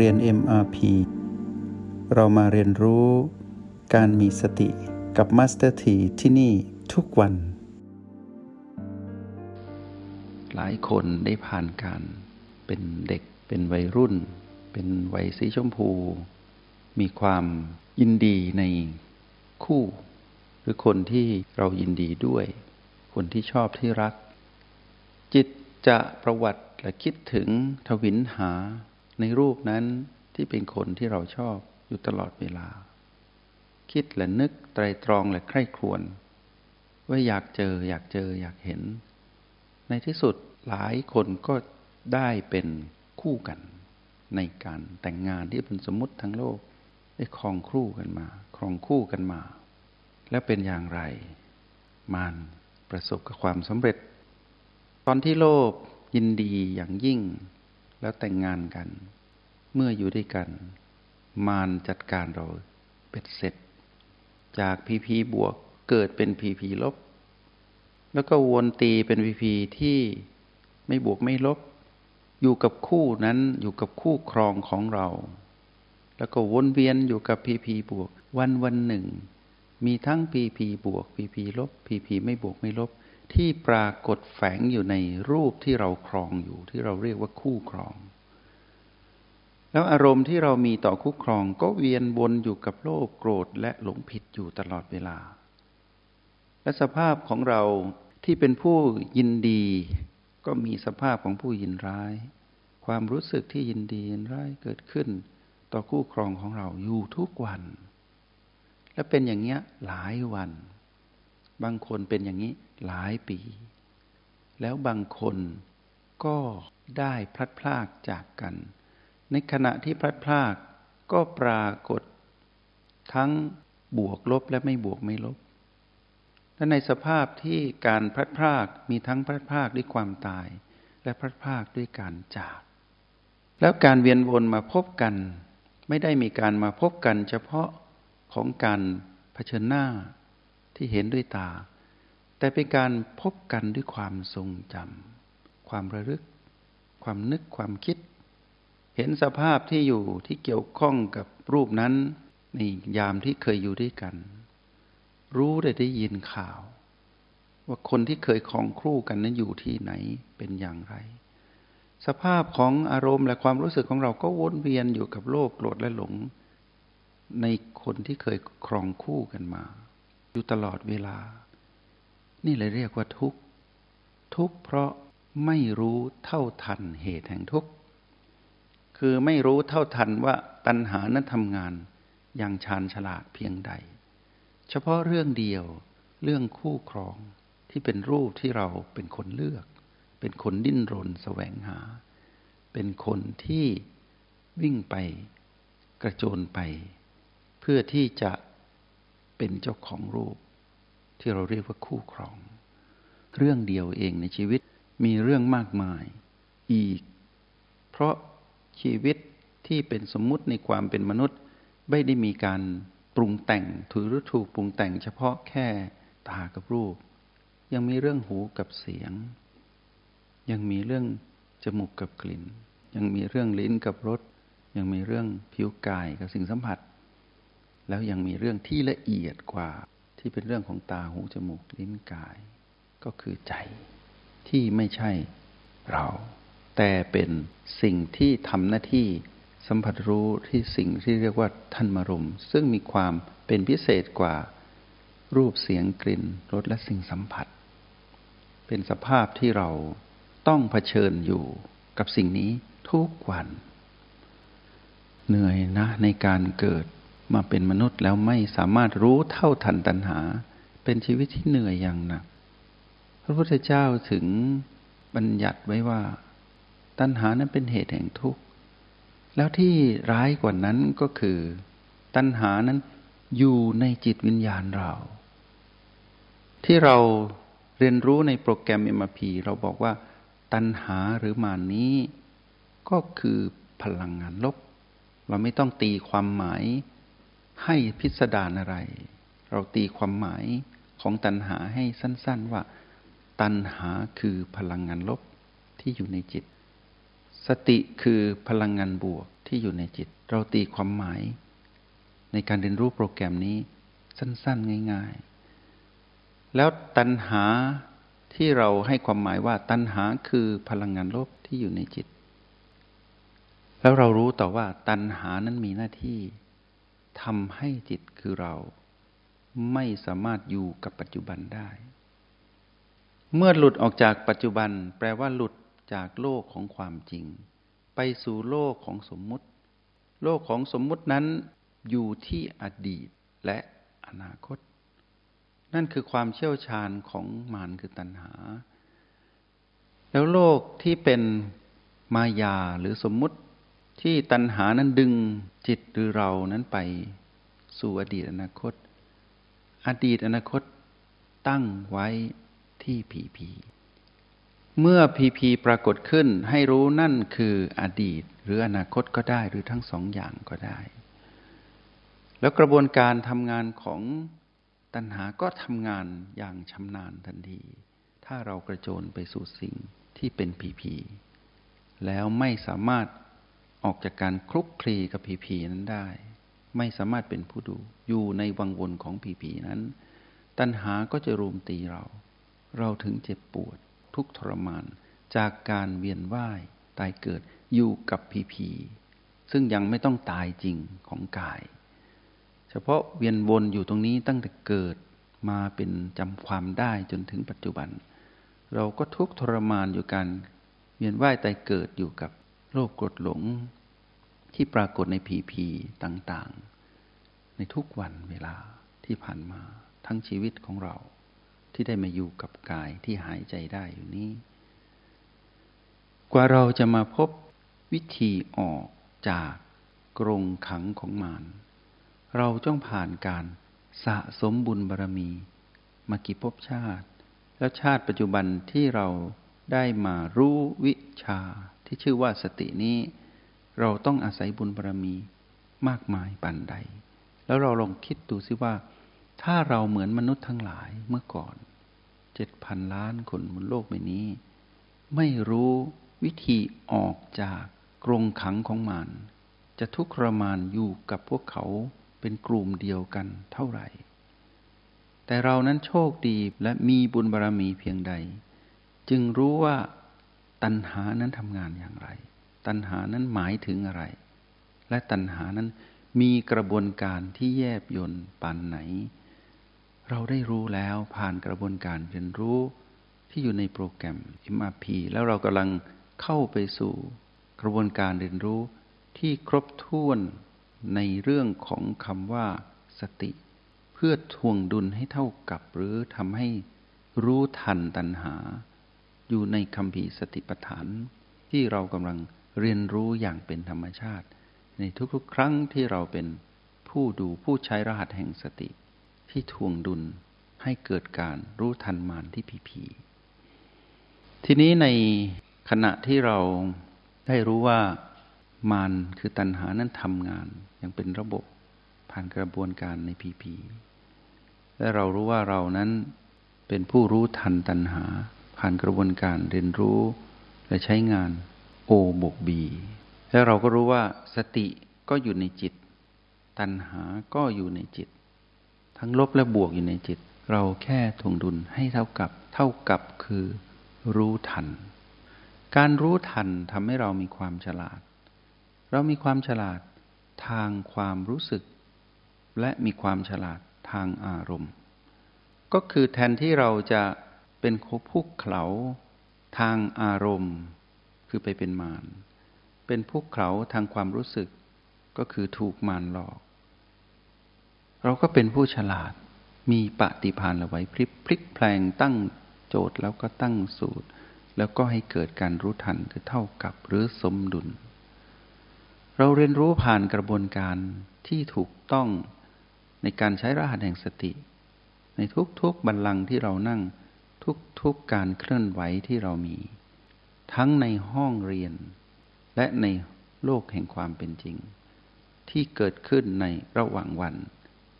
เรียน MRP เรามาเรียนรู้การมีสติกับ Master T ที่ที่นี่ทุกวัน หลายคนได้ผ่านการเป็นเด็กเป็นวัยรุ่น เป็นวัยสีชมพู มีความยินดีในคู่ หรือคนที่เรายินดีด้วย คนที่ชอบที่รัก จิตจะประวัติและคิดถึงทวินหา ในรูปนั้นที่เป็นคนที่เราชอบอยู่ตลอดเวลา คิดและนึกไตรตรองและใคร่ครวญว่าอยากเจออยากเจออยากเห็น ในที่สุดหลายคนก็ได้เป็นคู่กัน ในการแต่งงานที่เป็นสมมติทั้งโลก ได้ครองคู่กันมา ครองคู่กันมา แล้วเป็นอย่างไรมานประสบกับความสำเร็จ ตอนที่โลภยินดีอย่างยิ่ง แล้วแต่งงานกัน เมื่ออยู่ด้วยกัน มารจัดการเราเป็นเสร็จ จากพีพีบวกเกิดเป็นพีพีลบ แล้วก็วนตีเป็นพีพีที่ไม่บวกไม่ลบ อยู่กับคู่นั้นอยู่กับคู่ครองของเรา แล้วก็วนเวียนอยู่กับพีพีบวก วันวันหนึ่ง มีทั้งพีพีบวกพีพีลบพีพีไม่บวกไม่ลบ ที่ปรากฏแฝงอยู่ในรูปที่เราครองอยู่ ที่เราเรียกว่าคู่ครอง แล้วอารมณ์ที่เรามีต่อคู่ครองก็เวียนวนอยู่กับโลภโกรธและหลงผิดอยู่ตลอดเวลา และสภาพของเราที่เป็นผู้ยินดี ก็มีสภาพของผู้ยินร้าย ความรู้สึกที่ยินดียินร้ายเกิดขึ้น ต่อคู่ครองของเราอยู่ทุกวัน และเป็นอย่างเงี้ยหลายวัน บางคนเป็นอย่างนี้ หลายปี แล้วบางคนก็ได้พลัดพรากจากกัน ในขณะที่พลัดพรากก็ปรากฏ ทั้งบวกลบและไม่บวกไม่ลบและในสภาพที่การพลัดพรากมีทั้งพลัดพรากด้วยความตาย และพลัดพรากด้วยการจาก แล้วการเวียนวนมาพบกัน ไม่ได้มีการมาพบกันเฉพาะของการเผชิญหน้าที่เห็นด้วยตา แต่เป็นการพบกันด้วยความทรงจำความระลึก ความนึกความคิด เห็นสภาพที่อยู่ที่เกี่ยวข้องกับรูปนั้นในยามที่เคยอยู่ด้วยกัน รู้ได้ได้ยินข่าว ว่าคนที่เคยคองครู่กันนั้นอยู่ที่ไหนเป็นอย่างไร สภาพของอารมณ์และความรู้สึกของเราก็วนเวียนอยู่กับโลภโกรธและหลง ในคนที่เคยครองคู่กันมา อยู่ตลอดเวลา นี่เลยเรียกว่าทุกข์ ทุกข์เพราะไม่รู้เท่าทันเหตุแห่งทุกข์ คือไม่รู้เท่าทันว่าตัณหานั้นทำงานอย่างชาญฉลาดเพียงใด เฉพาะเรื่องเดียวเรื่องคู่ครองที่เป็นรูปที่เราเป็นคนเลือก เป็นคนดิ้นรนแสวงหา เป็นคนที่วิ่งไปกระโจนไป เพื่อที่จะเป็นเจ้าของรูป ที่เราเรียกว่าคู่ครอง เรื่องเดียวเองในชีวิตมีเรื่องมากมายอีก เพราะชีวิตที่เป็นสมมุติในความเป็นมนุษย์ ไม่ได้มีการปรุงแต่งถือหรือถูกปรุงแต่งเฉพาะแค่ตากับรูป ยังมีเรื่องหูกับเสียง ยังมีเรื่องจมูกกับกลิ่น ยังมีเรื่องลิ้นกับรสยังมีเรื่องผิวกายกับสิ่งสัมผัส แล้วยังมีเรื่องที่ละเอียดกว่า ที่เป็นเรื่องของตาหูจมูกลิ้นกาย ก็คือใจที่ไม่ใช่เรา แต่เป็นสิ่งที่ทำหน้าที่สัมผัสรู้ที่สิ่งที่เรียกว่าท่านมารมซึ่งมีความเป็นพิเศษกว่ารูปเสียงกลิ่นรสและสิ่งสัมผัส เป็นสภาพที่เราต้องเผชิญอยู่กับสิ่งนี้ทุกวัน เหนื่อยนะในการเกิด มาเป็นมนุษย์แล้วไม่สามารถรู้เท่าทันตัณหา เป็นชีวิตที่เหนื่อยอย่างหนัก พระพุทธเจ้าถึงบัญญัติไว้ว่า ตัณหานั้นเป็นเหตุแห่งทุกข์ แล้วที่ร้ายกว่านั้นก็คือ ตัณหานั้นอยู่ในจิตวิญญาณเรา ที่เราเรียนรู้ในโปรแกรม MRP เราบอกว่า ตัณหาหรือมานี้ ก็คือพลังงานลบ เราไม่ต้องตีความหมาย ให้พิสดารอะไร เราตีความหมายของตัณหาให้สั้น ๆว่า ตัณหาคือพลังงานลบที่อยู่ในจิต สติคือพลังงานบวกที่อยู่ในจิต เราตีความหมาย ในการเรียนรู้โปรแกรมนี้สั้น ๆ ง่าย ๆ แล้วตัณหาที่เราให้ความหมายว่าตัณหาคือพลังงานลบที่อยู่ในจิต แล้วเรารู้ต่อว่าตัณหานั้นมีหน้าที่ ทำให้จิตคือเรา ไม่สามารถอยู่กับปัจจุบันได้ เมื่อหลุดออกจากปัจจุบัน แปลว่าหลุดจากโลกของความจริง ไปสู่โลกของสมมุติ โลกของสมมุตินั้นอยู่ที่อดีตและอนาคต นั่นคือความเชี่ยวชาญของมารคือตัณหา แล้วโลกที่เป็นมายาหรือสมมุติ ที่ตัณหานั้นดึงจิตหรือเรานั้นไปสู่อดีตอนาคต อดีตอนาคตตั้งไว้ที่ผีผีเมื่อพีพีปรากฏขึ้นให้รู้นั่นคืออดีต หรืออนาคตก็ได้หรือทั้งสองอย่างก็ได้ แล้วกระบวนการทำงานของตัณหาก็ทำงานอย่างชำนาญทันที ถ้าเรากระโจนไปสู่สิ่งที่เป็นผีผีแล้วไม่สามารถ ออกจากการคลุกคลีกับผีผีนั้นได้ ไม่สามารถเป็นผู้ดูอยู่ในวังวนของผีผีนั้น ตัณหาก็จะรุมตีเรา เราถึงเจ็บปวด ทุกทรมานจากการเวียนว่ายตายเกิดอยู่กับผีผีซึ่งยังไม่ต้องตายจริงของกาย เฉพาะเวียนวนอยู่ตรงนี้ตั้งแต่เกิดมาเป็นจำความได้จนถึงปัจจุบัน เราก็ทุกทรมานอยู่การเวียนว่ายตายเกิดอยู่กับ โลภกรดหลงที่ปรากฏในผีผีต่างๆ ในทุกวันเวลาที่ผ่านมาทั้งชีวิตของเราที่ได้มาอยู่กับกายที่หายใจได้อยู่นี้ กว่าเราจะมาพบวิธีออกจากกรงขังของมารเราต้องผ่านการสะสมบุญบารรมี มากี่ภพชาติ แล้วชาติปัจจุบันที่เราได้มารู้วิชา ที่ชื่อว่าสตินี้ เราต้องอาศัยบุญบารรมีมากมายปันใด แล้วเราลองคิดดูสิว่า ถ้าเราเหมือนมนุษย์ทั้งหลายเมื่อก่อนเจ็ดพันล้านคนบนโลกใบนี้ ไม่รู้วิธีออกจากกรงขังของมัน จะทุกข์ทรมานอยู่กับพวกเขาเป็นกลุ่มเดียวกันเท่าไหร่ แต่เรานั้นโชคดีและมีบุญบารรมีเพียงใด จึงรู้ว่า ตัณหานั้นทำงานอย่างไร ตัณหานั้นหมายถึงอะไร และตัณหานั้นมีกระบวนการที่แยบยนต์ปานไหน เราได้รู้แล้วผ่านกระบวนการเรียนรู้ที่อยู่ในโปรแกรม MRP แล้วเรากำลังเข้าไปสู่กระบวนการเรียนรู้ที่ครบถ้วนในเรื่องของคำว่าสติ เพื่อทวงดุลให้เท่ากับหรือทำให้รู้ทันตัณหา อยู่ในคำพีสติปัฏฐาน ที่เรากำลังเรียนรู้อย่างเป็นธรรมชาติ ในทุกๆ ครั้งที่เราเป็นผู้ดูผู้ใช้รหัสแห่งสติ ที่ทวงดุลให้เกิดการรู้ทันมานที่ผีผีทีนี้ในขณะที่เราได้รู้ว่ามานคือตัณหานั้นทำงานอย่างเป็นระบบผ่านกระบวนการในผีผีและเรารู้ว่าเรานั้นเป็นผู้รู้ทันตัณหา ผ่านกระบวนการเรียนรู้ และใช้งานโอบกบีและเราก็รู้ว่าสติก็อยู่ในจิต ตัณหาก็อยู่ในจิต ทั้งลบและบวกอยู่ในจิต เราแค่ทวงดุลให้เท่ากับ เท่ากับคือรู้ทัน การรู้ทันทำให้เรามีความฉลาด เรามีความฉลาดทางความรู้สึก และมีความฉลาดทางอารมณ์ ก็คือแทนที่เราจะ เป็นผู้เขาทางอารมณ์ คือไปเป็นมารเป็นผู้เขาทางความรู้สึกก็คือถูกมารหลอก เราก็เป็นผู้ฉลาดมีปฏิพานเอาไว้พลิกพลิกแพลงตั้งโจทย์แล้วก็ตั้งสูตร แล้วก็ให้เกิดการรู้ทันคือเท่ากับหรือสมดุล เราเรียนรู้ผ่านกระบวนการที่ถูกต้องในการใช้รหัสแห่งสติ ในทุกๆบัลลังก์ที่เรานั่ง ทุกๆการเคลื่อนไหวที่เรามี ทั้งในห้องเรียน และในโลกแห่งความเป็นจริง ที่เกิดขึ้นในระหว่างวัน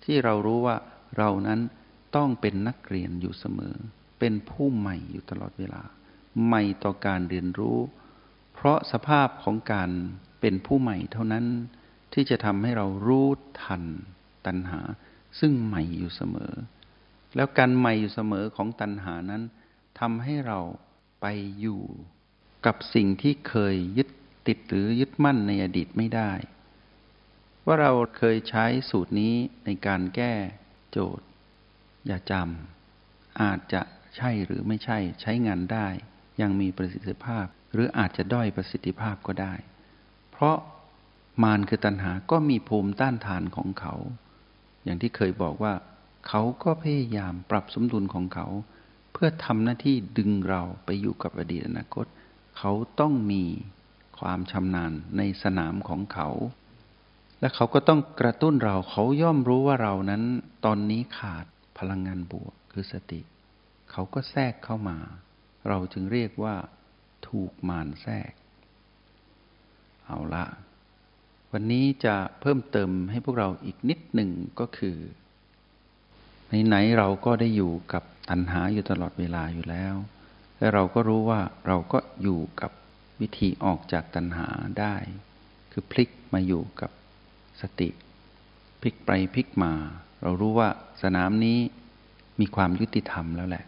ที่เรารู้ว่าเรานั้นต้องเป็นนักเรียนอยู่เสมอ เป็นผู้ใหม่อยู่ตลอดเวลา ใหม่ต่อการเรียนรู้ เพราะสภาพของการเเป็นผู้ใหม่เท่านั้นที่จะทำให้เรารู้ทันตัณหา ซึ่งใหม่อยู่เสมอ แล้วการใหม่อยู่เสมอของตัณหานั้นทำให้เราไปอยู่กับสิ่งที่เคยยึดติดหรือยึดมั่นในอดีตไม่ได้ ว่าเราเคยใช้สูตรนี้ในการแก้โจทย์ อย่าจำอาจจะใช่หรือไม่ใช่ใช้งานได้ ยังมีประสิทธิภาพ หรืออาจจะด้อยประสิทธิภาพก็ได้ เพราะมารคือตัณหาก็มีภูมิต้านทานของเขา อย่างที่เคยบอกว่า เขาก็พยายามปรับสมดุลของเขา เพื่อทำหน้าที่ดึงเราไปอยู่กับอดีตอนาคต เขาต้องมีความชำนาญในสนามของเขา และเขาก็ต้องกระตุ้นเราเขาย่อมรู้ว่าเรานั้น ตอนนี้ขาดพลังงานบวกคือสติ เขาก็แทรกเข้ามา เราจึงเรียกว่า ถูกมารแทรก เอาละวันนี้จะเพิ่มเติมให้พวกเราอีกนิดหนึ่งก็คือ ไหนๆเราก็ได้อยู่กับตัณหาอยู่ตลอดเวลาอยู่แล้ว และเราก็รู้ว่าเราก็อยู่กับวิธีออกจากตัณหาได้ คือพลิกมาอยู่กับสติ พลิกไปพลิกมา เรารู้ว่าสนามนี้มีความยุติธรรมแล้วแหละ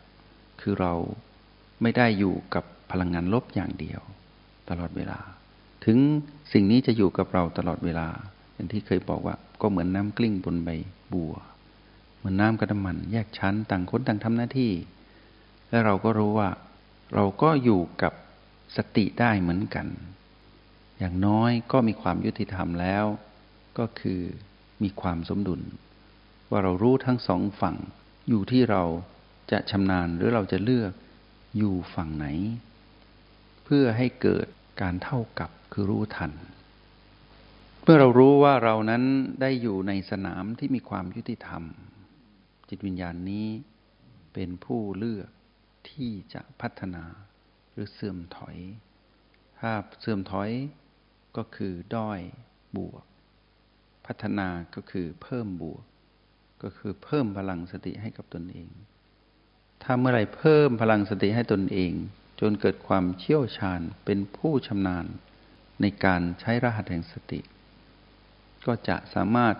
คือเราไม่ได้อยู่กับพลังงานลบอย่างเดียว ตลอดเวลา ถึงสิ่งนี้จะอยู่กับเราตลอดเวลา อย่างที่เคยบอกว่าก็เหมือนน้ำกลิ้งบนใบบัว มือนน้ำกับน้ำมัน แยกชั้นต่างคนต่างทำหน้าที่ และเราก็รู้ว่า เราก็อยู่กับสติได้เหมือนกัน อย่างน้อยก็มีความยุติธรรมแล้ว ก็คือมีความสมดุล ว่าเรารู้ทั้งสองฝั่ง อยู่ที่เราจะชำนาญหรือเราจะเลือกอยู่ฝั่งไหน เพื่อให้เกิดการเท่ากับคือรู้ทัน เมื่อเรารู้ว่าเรานั้นได้อยู่ในสนามที่มีความยุติธรรม จิตวิญญาณนี้เป็นผู้เลือกที่จะพัฒนาหรือเสื่อมถอย ถ้าเสื่อมถอยก็คือด้อยบวก พัฒนาก็คือเพิ่มบวก ก็คือเพิ่มพลังสติให้กับตนเอง ถ้าเมื่อไรเพิ่มพลังสติให้ตนเอง จนเกิดความเชี่ยวชาญเป็นผู้ชำนาญในการใช้รหัสแห่งสติ ก็จะสามารถ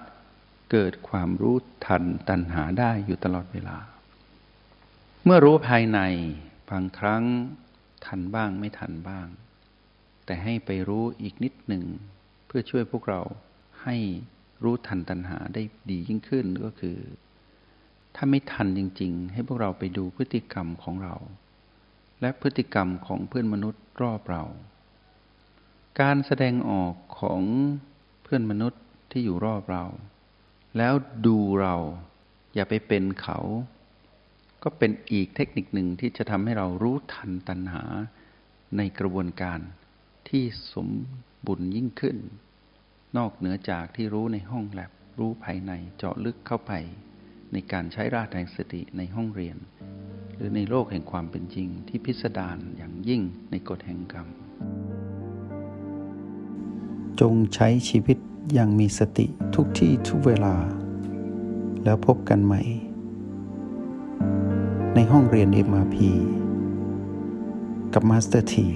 เกิดความรู้ทันตัณหาได้อยู่ตลอดเวลา เมื่อรู้ภายในบางครั้งทันบ้างไม่ทันบ้าง แต่ให้ไปรู้อีกนิดหนึ่ง เพื่อช่วยพวกเราให้รู้ทันตัณหาได้ดียิ่งขึ้นก็คือ ถ้าไม่ทันจริง ๆ ให้พวกเราไปดูพฤติกรรมของเรา และพฤติกรรมของเพื่อนมนุษย์รอบเรา การแสดงออกของเพื่อนมนุษย์ที่อยู่รอบเรา แล้วดูเรา อย่าไปเป็นเขา ก็เป็นอีกเทคนิคหนึ่งที่จะทำให้เรารู้ทันตัณหาในกระบวนการที่สมบุญยิ่งขึ้น นอกเหนือจากที่รู้ในห้องแลบรู้ภายในเจาะลึกเข้าไป ในการใช้ราแรงสติในห้องเรียน หรือในโลกแห่งความเป็นจริงที่พิสดารอย่างยิ่งในกฎแห่งกรรม จงใช้ชีวิต อย่างมีสติทุกที่ทุกเวลา แล้วพบกันใหม่ ในห้องเรียน MRP กับ Master ที